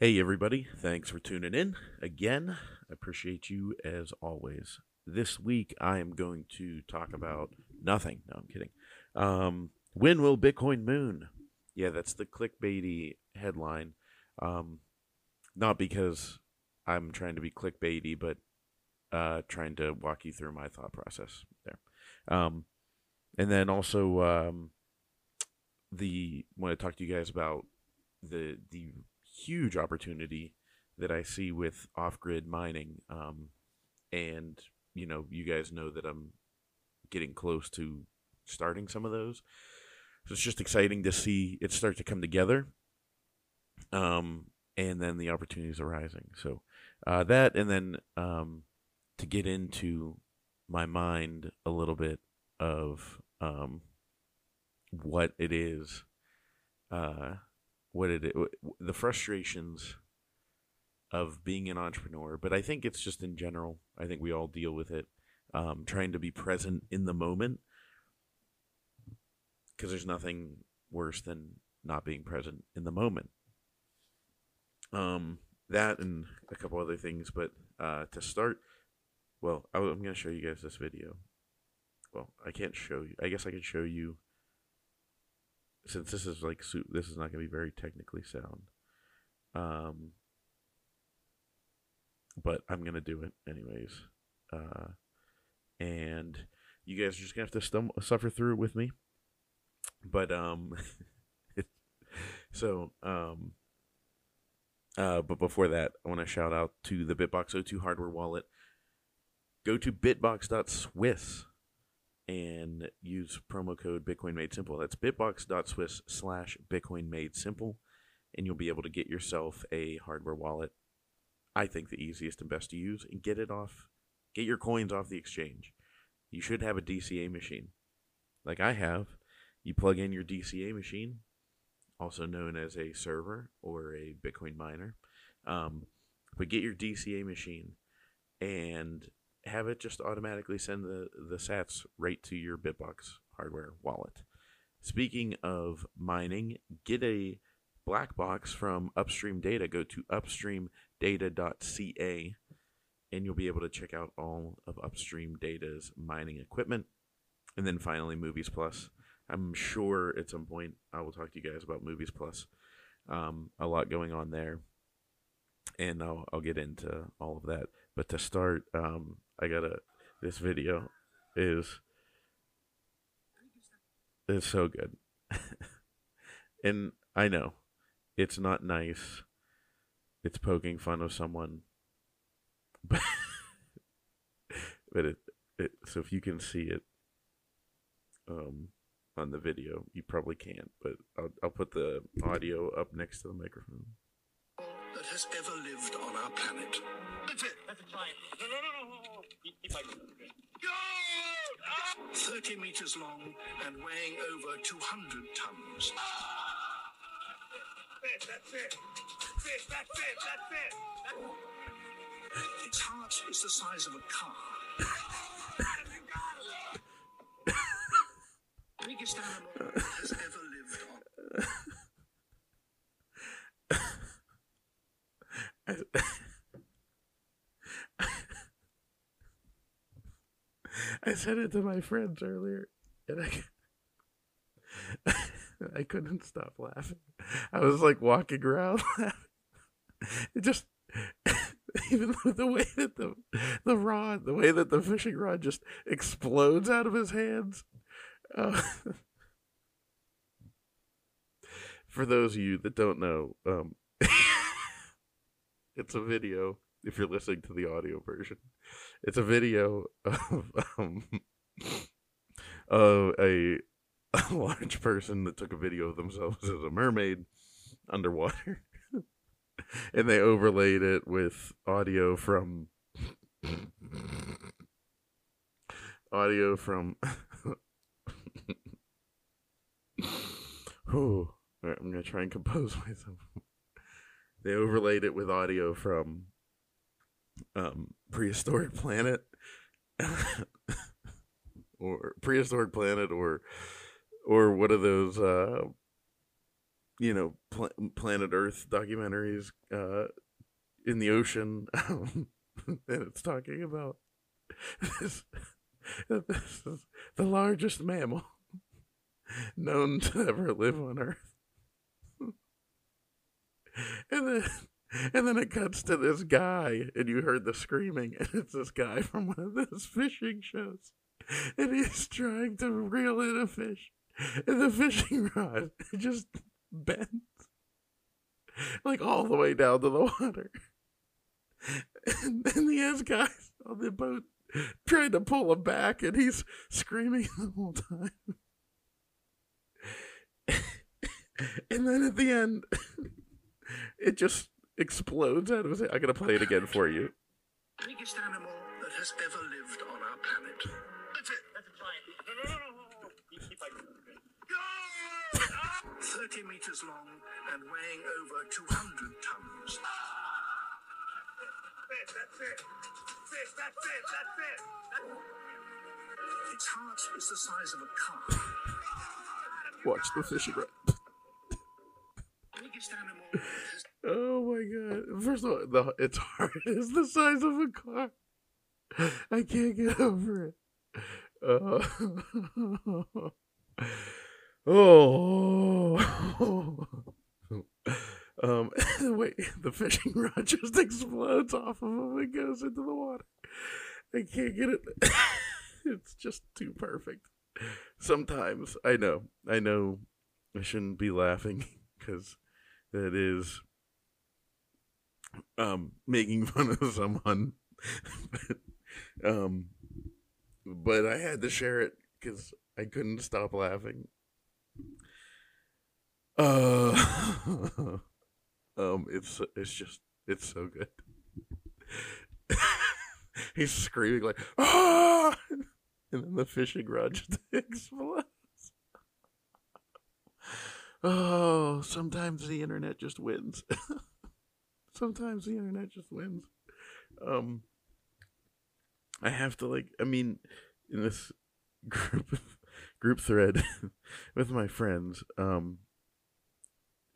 Hey, everybody. Thanks for tuning in again. I appreciate you as always. This week, I am going to talk about nothing. No, I'm kidding. Um, when will Bitcoin moon? Yeah, that's the clickbaity headline. Um, not because I'm trying to be clickbaity, but uh, trying to walk you through my thought process there. Um, and then also, um, the want to talk to you guys about the the huge opportunity that I see with off grid mining. Um, and, you know, you guys know that I'm getting close to starting some of those. So it's just exciting to see it start to come together. Um, and then the opportunities arising. So uh, that, and then um, to get into my mind a little bit of um, what it is. Uh, what it the frustrations of being an entrepreneur, but I think it's just in general. I think we all deal with it. Um, trying to be present in the moment because there's nothing worse than not being present in the moment. Um, that and a couple other things, but uh, to start, well, I, I'm going to show you guys this video. Well, I can't show you. I guess I can show you since this is like this is not going to be very technically sound. Um, but I'm gonna do it anyways. Uh, and you guys are just gonna have to stum- suffer through it with me. But um, so um, uh, but before that, I want to shout out to the BitBox02 hardware wallet. Go to bitbox.swiss and use promo code Bitcoin Made Simple. That's bitbox.swiss slash Bitcoin Made Simple, and you'll be able to get yourself a hardware wallet. I think the easiest and best to use, and get it off, get your coins off the exchange. You should have a DCA machine, like I have. You plug in your DCA machine, also known as a server or a Bitcoin miner, um, but get your DCA machine and have it just automatically send the, the sats right to your Bitbox hardware wallet. Speaking of mining, get a black box from Upstream Data. Go to upstreamdata.ca and you'll be able to check out all of Upstream Data's mining equipment. And then finally, Movies Plus. I'm sure at some point I will talk to you guys about Movies Plus. Um, a lot going on there, and I'll, I'll get into all of that. But to start, um, I gotta. This video is is so good, and I know it's not nice. It's poking fun of someone, but but it, it so if you can see it um on the video, you probably can't. But I'll I'll put the audio up next to the microphone that has ever lived on our planet. 30 meters long and weighing over 200 tons. That's it. That's it. That's it. That's it. That's it. Its heart is the size of a car. Biggest animal that has ever lived on. Said it to my friends earlier, and I I couldn't stop laughing. I was like walking around. it just even the way that the the rod, the way that the fishing rod just explodes out of his hands. Uh, for those of you that don't know, um, it's a video. If you're listening to the audio version, it's a video of um, of a, a large person that took a video of themselves as a mermaid underwater, and they overlaid it with audio from audio from. oh, I'm gonna try and compose myself. They overlaid it with audio from um, prehistoric planet or prehistoric planet or or one of those uh, you know, pl- Planet Earth documentaries uh, in the ocean, and it's talking about this, this is the largest mammal known to ever live on Earth. and then and then it cuts to this guy, and you heard the screaming, and it's this guy from one of those fishing shows. And he's trying to reel in a fish. And the fishing rod just bends. Like all the way down to the water. And then he has guys on the boat trying to pull him back, and he's screaming the whole time. and then at the end, it just explodes out of his head. I'm gonna play it again for you. Biggest animal that has ever lived on our planet. That's it. That's a giant. No, no, no, no, no. Keep, keep. Go! Ah! 30 meters long and weighing over 200 tons. Ah! That's it. That's it. That's it. That's it. That's it. Its heart is the size of a car. Watch the fishing rod. Biggest animal that has Oh my god! First of all, the its heart is the size of a car. I can't get over it. Uh, oh. Um. Wait, the fishing rod just explodes off of him and goes into the water. I can't get it. it's just too perfect. Sometimes I know, I know, I shouldn't be laughing because that is um making fun of someone. Um but i had to share it because i couldn't stop laughing. Uh um it's it's just it's so good. He's screaming like ah! And then the fishing rod just explodes. Oh sometimes the internet just wins sometimes the internet just wins. Um, I have to like, I mean, in this group group thread with my friends, um,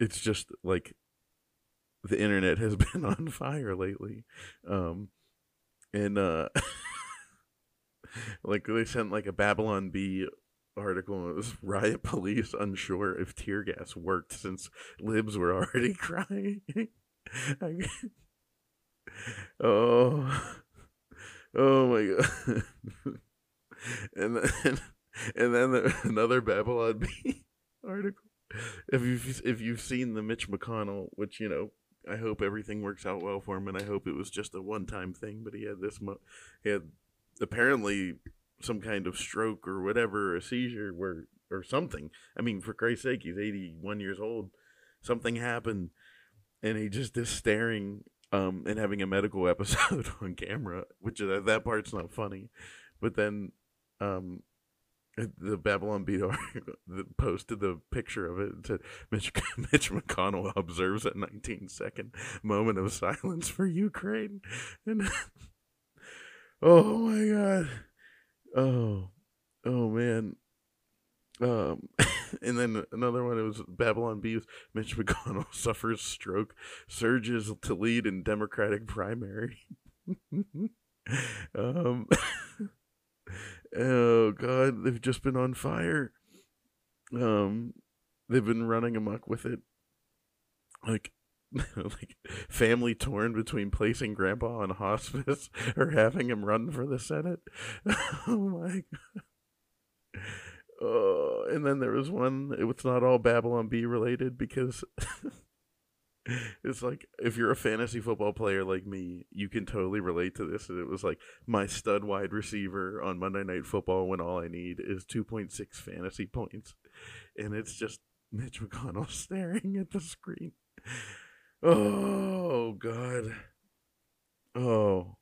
it's just like the internet has been on fire lately, um, and uh, like they sent like a Babylon Bee article it was riot police unsure if tear gas worked since libs were already crying oh, oh my god! and then, and then the, another Babylon Bee article. If you've if you've seen the Mitch McConnell, which you know, I hope everything works out well for him, and I hope it was just a one time thing. But he had this, mo- he had apparently some kind of stroke or whatever, a seizure, where or something. I mean, for Christ's sake, he's eighty one years old. Something happened and he just is staring um and having a medical episode on camera which uh, that part's not funny. But then um the Babylon Bee that posted the picture of it and said Mitch, Mitch McConnell observes a 19 second moment of silence for Ukraine. And oh my god. Oh oh man. Um, and then another one. It was Babylon Bee's. Mitch McConnell suffers stroke, surges to lead in Democratic primary. um, oh God, they've just been on fire. Um, they've been running amok with it, like. like family torn between placing grandpa on hospice or having him run for the senate oh my god uh, and then there was one. It was not all Babylon Bee related because it's like if you're a fantasy football player like me, you can totally relate to this. And it was like my stud wide receiver on Monday Night Football when all I need is 2.6 fantasy points, and it's just Mitch McConnell staring at the screen. Oh God. Oh,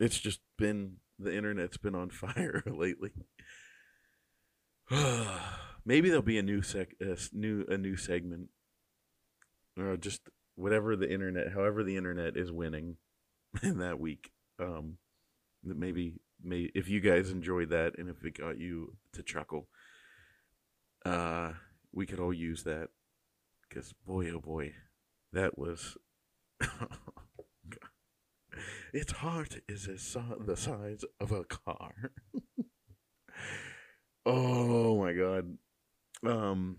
it's just been the internet's been on fire lately. Maybe there'll be a new sec, a new a new segment, or just whatever the internet, however the internet is winning in that week. Um, that maybe, may if you guys enjoyed that and if it got you to chuckle, uh, we could all use that because boy, oh boy, that was. its heart is the size of a car. oh my god. Um,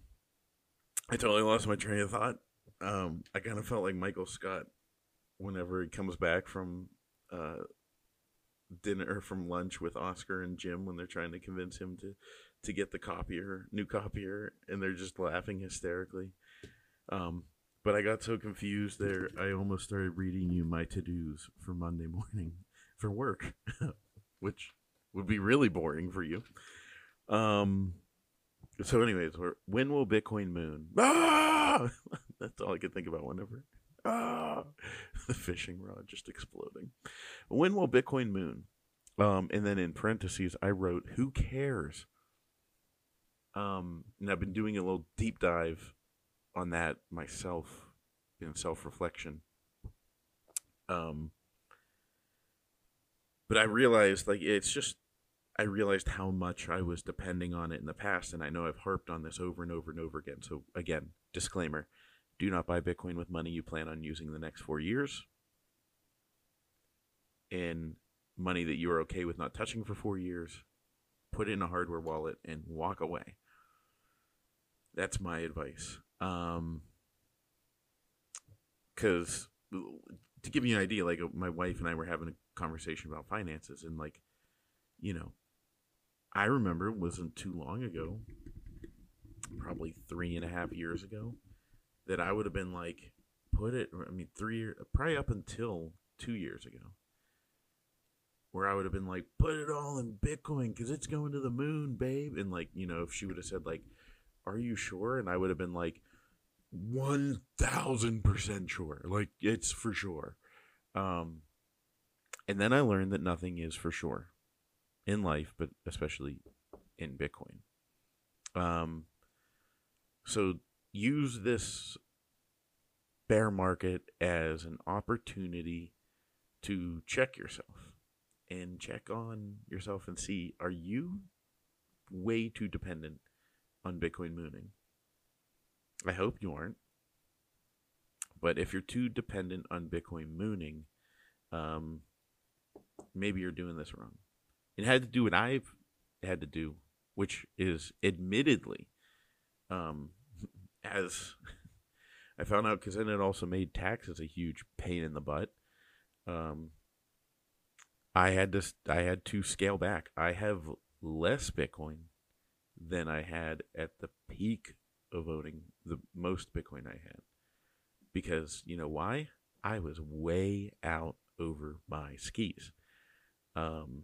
I totally lost my train of thought. Um, I kind of felt like Michael Scott whenever he comes back from uh dinner from lunch with Oscar and Jim when they're trying to convince him to to get the copier, new copier, and they're just laughing hysterically. Um, but I got so confused there, I almost started reading you my to dos for Monday morning for work, which would be really boring for you. Um, so, anyways, when will Bitcoin moon? Ah! That's all I could think about whenever. Ah! The fishing rod just exploding. When will Bitcoin moon? Um, and then in parentheses, I wrote, "Who cares?" Um, and I've been doing a little deep dive on that myself in self reflection. Um, but I realized like it's just I realized how much I was depending on it in the past, and I know I've harped on this over and over and over again. So again, disclaimer: do not buy Bitcoin with money you plan on using the next four years, and money that you are okay with not touching for four years. Put it in a hardware wallet and walk away. That's my advice. Um, because to give you an idea, like my wife and I were having a conversation about finances, and like, you know, I remember it wasn't too long ago, probably three and a half years ago, that I would have been like, put it. I mean, three probably up until two years ago, where I would have been like, put it all in Bitcoin because it's going to the moon, babe. And like, you know, if she would have said like, are you sure? And I would have been like, 1000% sure. Like, it's for sure. Um, and then I learned that nothing is for sure in life, but especially in Bitcoin. Um, so use this bear market as an opportunity to check yourself and check on yourself and see are you way too dependent on Bitcoin mooning? I hope you aren't. But if you're too dependent on Bitcoin mooning, um, maybe you're doing this wrong. It had to do what I've had to do, which is admittedly, um, as I found out, because then it also made taxes a huge pain in the butt. Um, I had to I had to scale back. I have less Bitcoin than I had at the peak of owning the most Bitcoin I had. Because, you know why? I was way out over my skis. Um,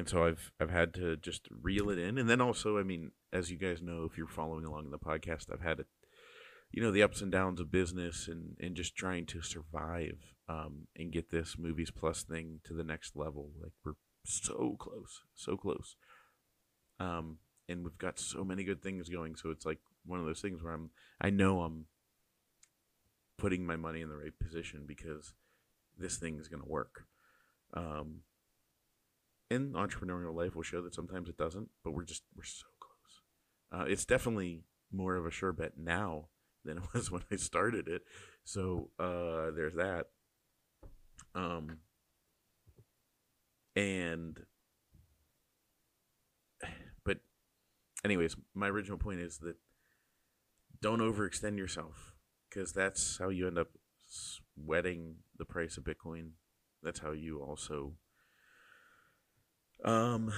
and so I've I've had to just reel it in, and then also, I mean, as you guys know, if you're following along in the podcast, I've had it, you know, the ups and downs of business and and just trying to survive um, and get this movies plus thing to the next level. Like we're so close, so close. Um, and we've got so many good things going. So it's like one of those things where I'm, I know I'm putting my money in the right position because this thing is going to work. Um, and entrepreneurial life will show that sometimes it doesn't, but we're just we're so close. Uh, it's definitely more of a sure bet now than it was when I started it. So uh, there's that. Um, and but, anyways, my original point is that don't overextend yourself because that's how you end up sweating the price of Bitcoin. That's how you also um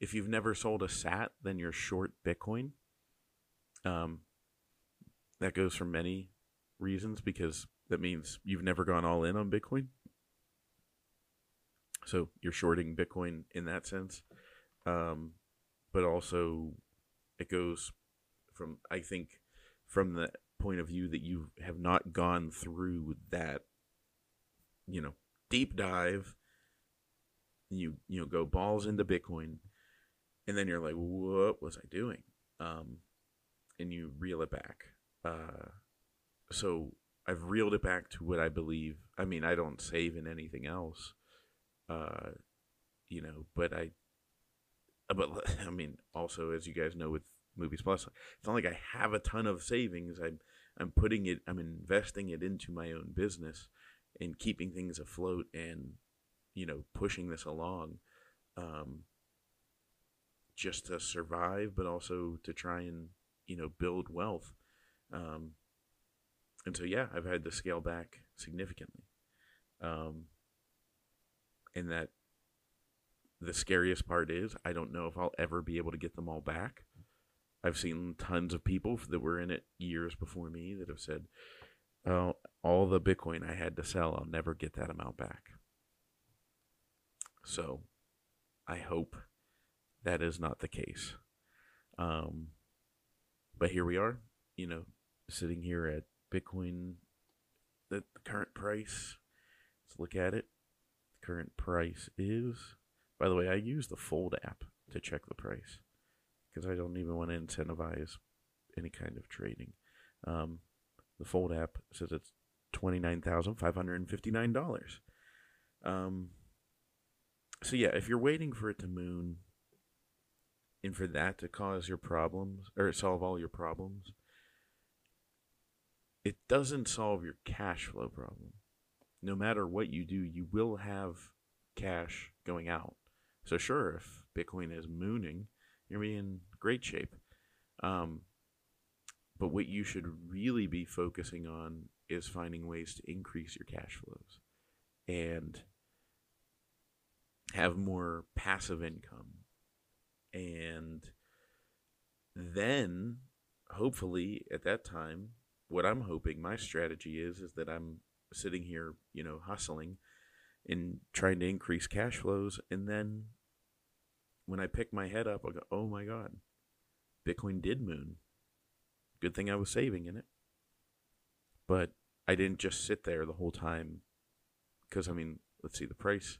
if you've never sold a sat, then you're short Bitcoin. Um that goes for many reasons because that means you've never gone all in on Bitcoin. So you're shorting Bitcoin in that sense. Um, but also it goes from I think from the point of view that you have not gone through that you know deep dive you you know go balls into bitcoin and then you're like what was i doing um and you reel it back uh so i've reeled it back to what i believe i mean i don't save in anything else uh you know but i uh, but I mean, also as you guys know, with Movies Plus. It's not like I have a ton of savings. I'm I'm putting it. I'm investing it into my own business and keeping things afloat and you know pushing this along. Um, just to survive, but also to try and you know build wealth. Um, and so yeah, I've had to scale back significantly. Um, and that the scariest part is I don't know if I'll ever be able to get them all back. I've seen tons of people that were in it years before me that have said, "Oh, all the Bitcoin I had to sell, I'll never get that amount back." So, I hope that is not the case. Um, but here we are, you know, sitting here at Bitcoin, the, the current price. Let's look at it. The current price is, by the way, I use the Fold app to check the price because I don't even want to incentivize any kind of trading. Um, the Fold app says it's twenty nine thousand five hundred and fifty nine dollars. Um, so yeah, if you're waiting for it to moon, and for that to cause your problems or solve all your problems, it doesn't solve your cash flow problem. No matter what you do, you will have cash going out. So sure, if Bitcoin is mooning, you're be in great shape. Um, but what you should really be focusing on is finding ways to increase your cash flows and have more passive income. And then hopefully at that time what i'm hoping my strategy is is that i'm sitting here you know hustling and trying to increase cash flows. And then when i pick my head up i go oh my god bitcoin did moon. Good thing i was saving in it. But i didn't just sit there the whole time because i mean let's see the price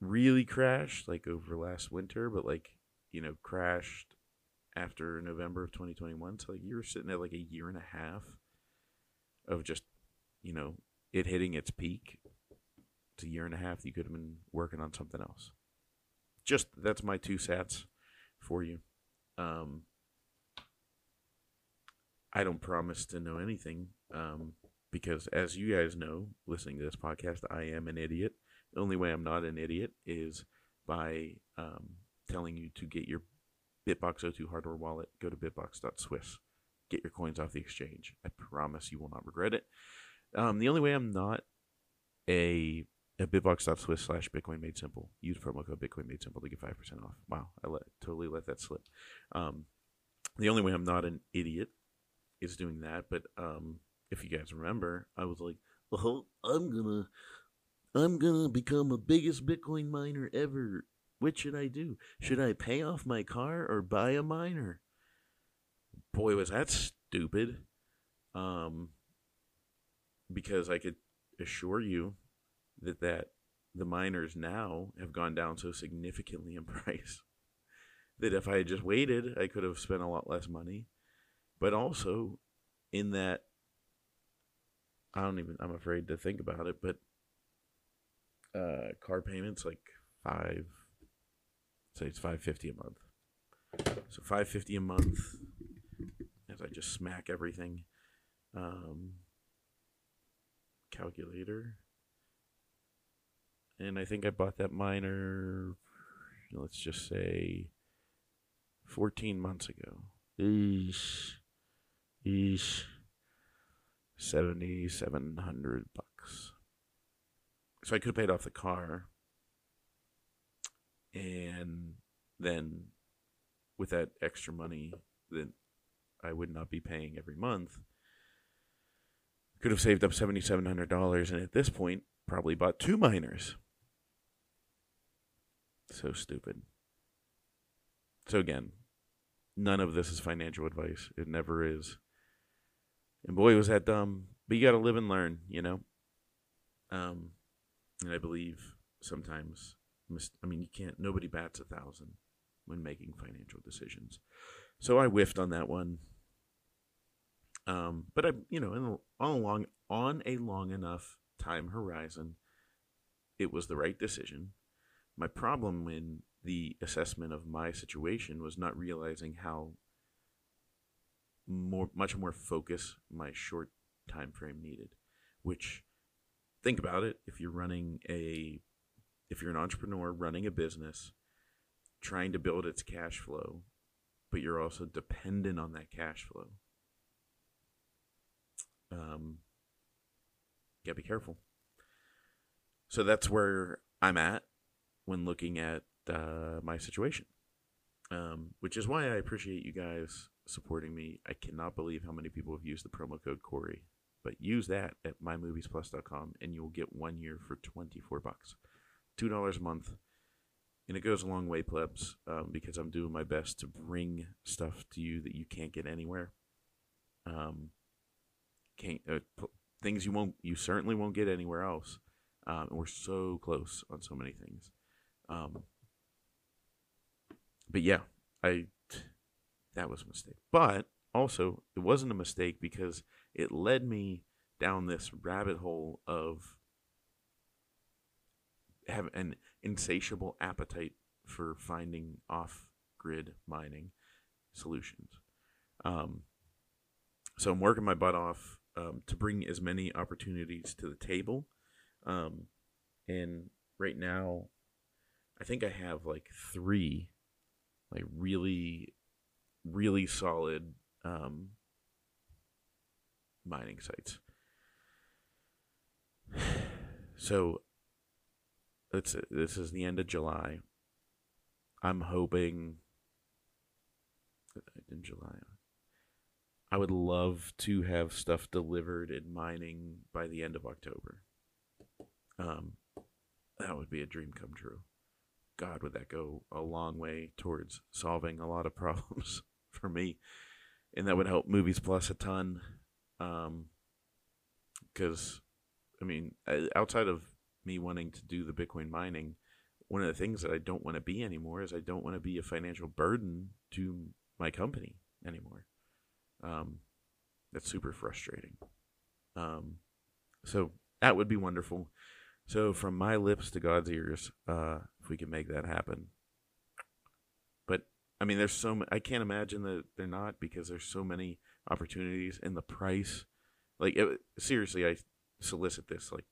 really crashed like over last winter, but like you know crashed after November of 2021. So like you were sitting at like a year and a half of just you know it hitting its peak. It's a year and a half. You could have been working on something else. Just that's my two sats for you. Um, I don't promise to know anything um, because, as you guys know, listening to this podcast, I am an idiot. The only way I'm not an idiot is by um, telling you to get your BitBox02 hardware wallet. Go to bitbox.swiss. Get your coins off the exchange. I promise you will not regret it. Um, the only way I'm not a a bitbox.swiss slash bitcoin made simple use promo code bitcoin made simple to get 5% off wow i let totally let that slip um, the only way i'm not an idiot is doing that but um, if you guys remember i was like well i'm gonna I'm gonna become the biggest Bitcoin miner ever. What should I do? Should I pay off my car or buy a miner? Boy, was that stupid. Um, because I could assure you that that the miners now have gone down so significantly in price that if I had just waited, I could have spent a lot less money. But also, in that, I don't even. I'm afraid to think about it, but uh, car payments like five. Say it's five fifty a month. So five fifty a month. As I just smack everything. Um, calculator. And I think I bought that miner. Let's just say. Fourteen months ago. Eesh. Eesh. Seventy seven hundred bucks so I could have paid off the car, and then with that extra money that I would not be paying every month, could have saved up seventy seven hundred dollars, and at this point, probably bought two miners. So stupid. So again, none of this is financial advice. It never is. And boy, was that dumb. But you got to live and learn, you know. Um, and I believe sometimes, I mean, you can't, nobody bats a thousand when making financial decisions. So I whiffed on that one. Um, but I, you know, in, on a long, on a long enough time horizon, it was the right decision. My problem in the assessment of my situation was not realizing how more much more focus my short time frame needed which think about it if you're running a if you're an entrepreneur running a business trying to build its cash flow but you're also dependent on that cash flow um gotta be careful. So that's where i'm at when looking at uh, my situation um, which is why i appreciate you guys supporting me. I cannot believe how many people have used the promo code CORY but use that at mymoviesplus.com and you'll get one year for 24 bucks. $2 a month and it goes a long way plebs um, because i'm doing my best to bring stuff to you that you can't get anywhere. Um, can't uh, things you won't you certainly won't get anywhere else. Um, and we're so close on so many things. Um, but yeah i that was a mistake. But also it wasn't a mistake because it led me down this rabbit hole of have an insatiable appetite for finding off grid mining solutions. Um, so I'm working my butt off um, to bring as many opportunities to the table. Um, and right now, I think I have like three, like really, really solid um, mining sites. So it's this is the end of July. I'm hoping in July. I would love to have stuff delivered in mining by the end of October. Um, that would be a dream come true. God, would that go a long way towards solving a lot of problems for me, and that would help Movies Plus a ton. Um, because I mean, uh, outside of me wanting to do the Bitcoin mining, one of the things that I don't want to be anymore is I don't want to be a financial burden to my company anymore. Um, that's super frustrating. Um, so that would be wonderful. So from my lips to God's ears, uh, if we can make that happen. But I mean, there's so I can't imagine that they're not because there's so many opportunities and the price. Like it, seriously, I solicit this. Like,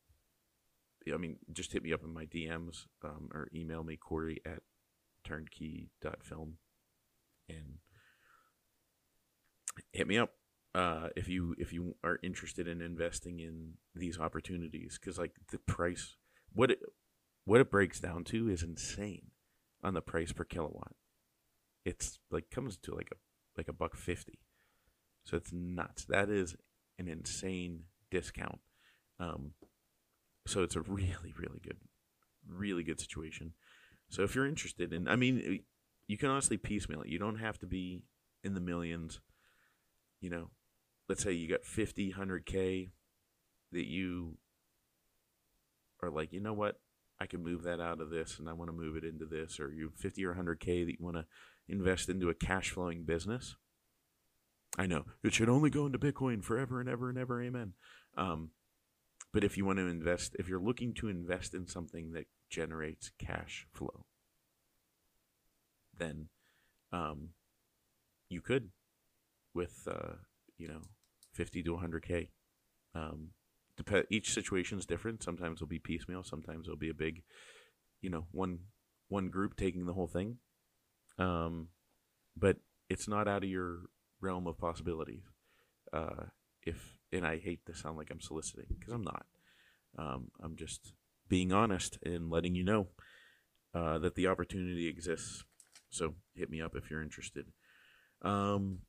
I mean, just hit me up in my DMs um, or email me Cory at turnkey.film and hit me up uh, if you if you are interested in investing in these opportunities because like the price what it what it breaks down to is insane on the price per kilowatt it's like comes to like a like a buck 50 so it's nuts. That is an insane discount. Um so it's a really really good really good situation. So if you're interested in i mean you can honestly piecemeal it. You don't have to be in the millions. You know let's say you got 50 100k that you are like you know what? I can move that out of this and i want to move it into this or you 50 or 100k that you want to invest into a cash flowing business. I know. It should only go into bitcoin forever and ever and ever. Amen. Um, but if you want to invest if you're looking to invest in something that generates cash flow then um, you could with uh, you know 50 to 100k um, dep- each situation is different. Sometimes it'll be piecemeal. Sometimes it'll be a big you know one one group taking the whole thing um, but it's not out of your realm of possibilities uh, if and i hate to sound like i'm soliciting because i'm not um, i'm just being honest and letting you know uh, that the opportunity exists so hit me up if you're interested um,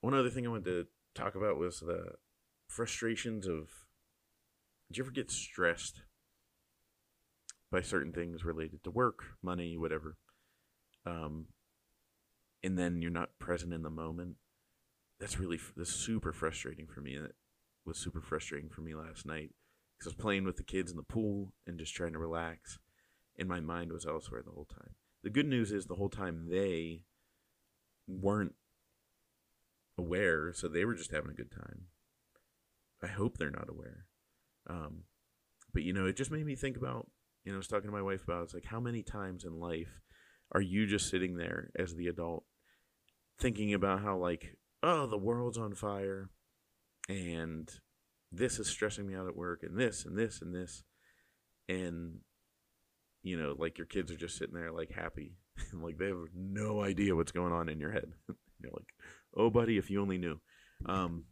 one other thing I wanted to talk about was the frustrations of. Did you ever get stressed by certain things related to work, money, whatever? Um, and then you're not present in the moment. That's really that's super frustrating for me. And it was super frustrating for me last night because I was playing with the kids in the pool and just trying to relax, and my mind was elsewhere the whole time. The good news is the whole time they weren't aware, so they were just having a good time. I hope they're not aware. Um, but you know, it just made me think about. You know, I was talking to my wife about. It's like how many times in life are you just sitting there as the adult thinking about how like oh the world's on fire and this is stressing me out at work and this and this and this and you know like your kids are just sitting there like happy like they have no idea what's going on in your head. You're like oh buddy if you only knew. Um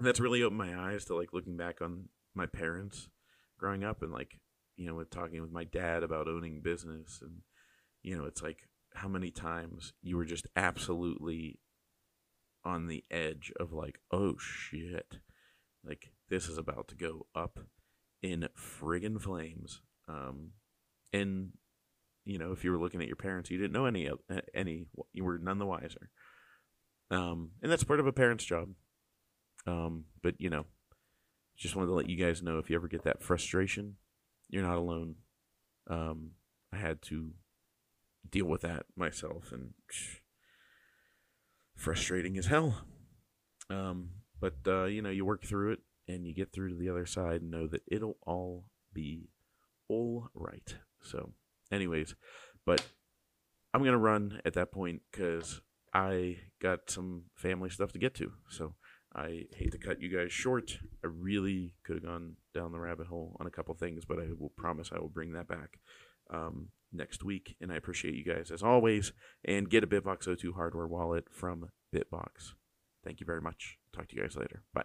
that's really opened my eyes to like looking back on my parents growing up and like you know with talking with my dad about owning business and you know it's like how many times you were just absolutely on the edge of like oh shit. Like this is about to go up in friggin' flames. Um and you know if you were looking at your parents you didn't know any of any you were none the wiser. Um and that's part of a parent's job. Um but you know just wanted to let you guys know if you ever get that frustration you're not alone. Um i had to deal with that myself and psh, frustrating as hell. Um but uh you know you work through it and you get through to the other side and know that it'll all be all right. So anyways but i'm gonna run at that point because i got some family stuff to get to. So i hate to cut you guys short. I really could have gone down the rabbit hole on a couple things but i will promise i will bring that back. Um, next week and i appreciate you guys as always. And get a BitBox02 hardware wallet from bitbox. Thank you very much. Talk to you guys later. Bye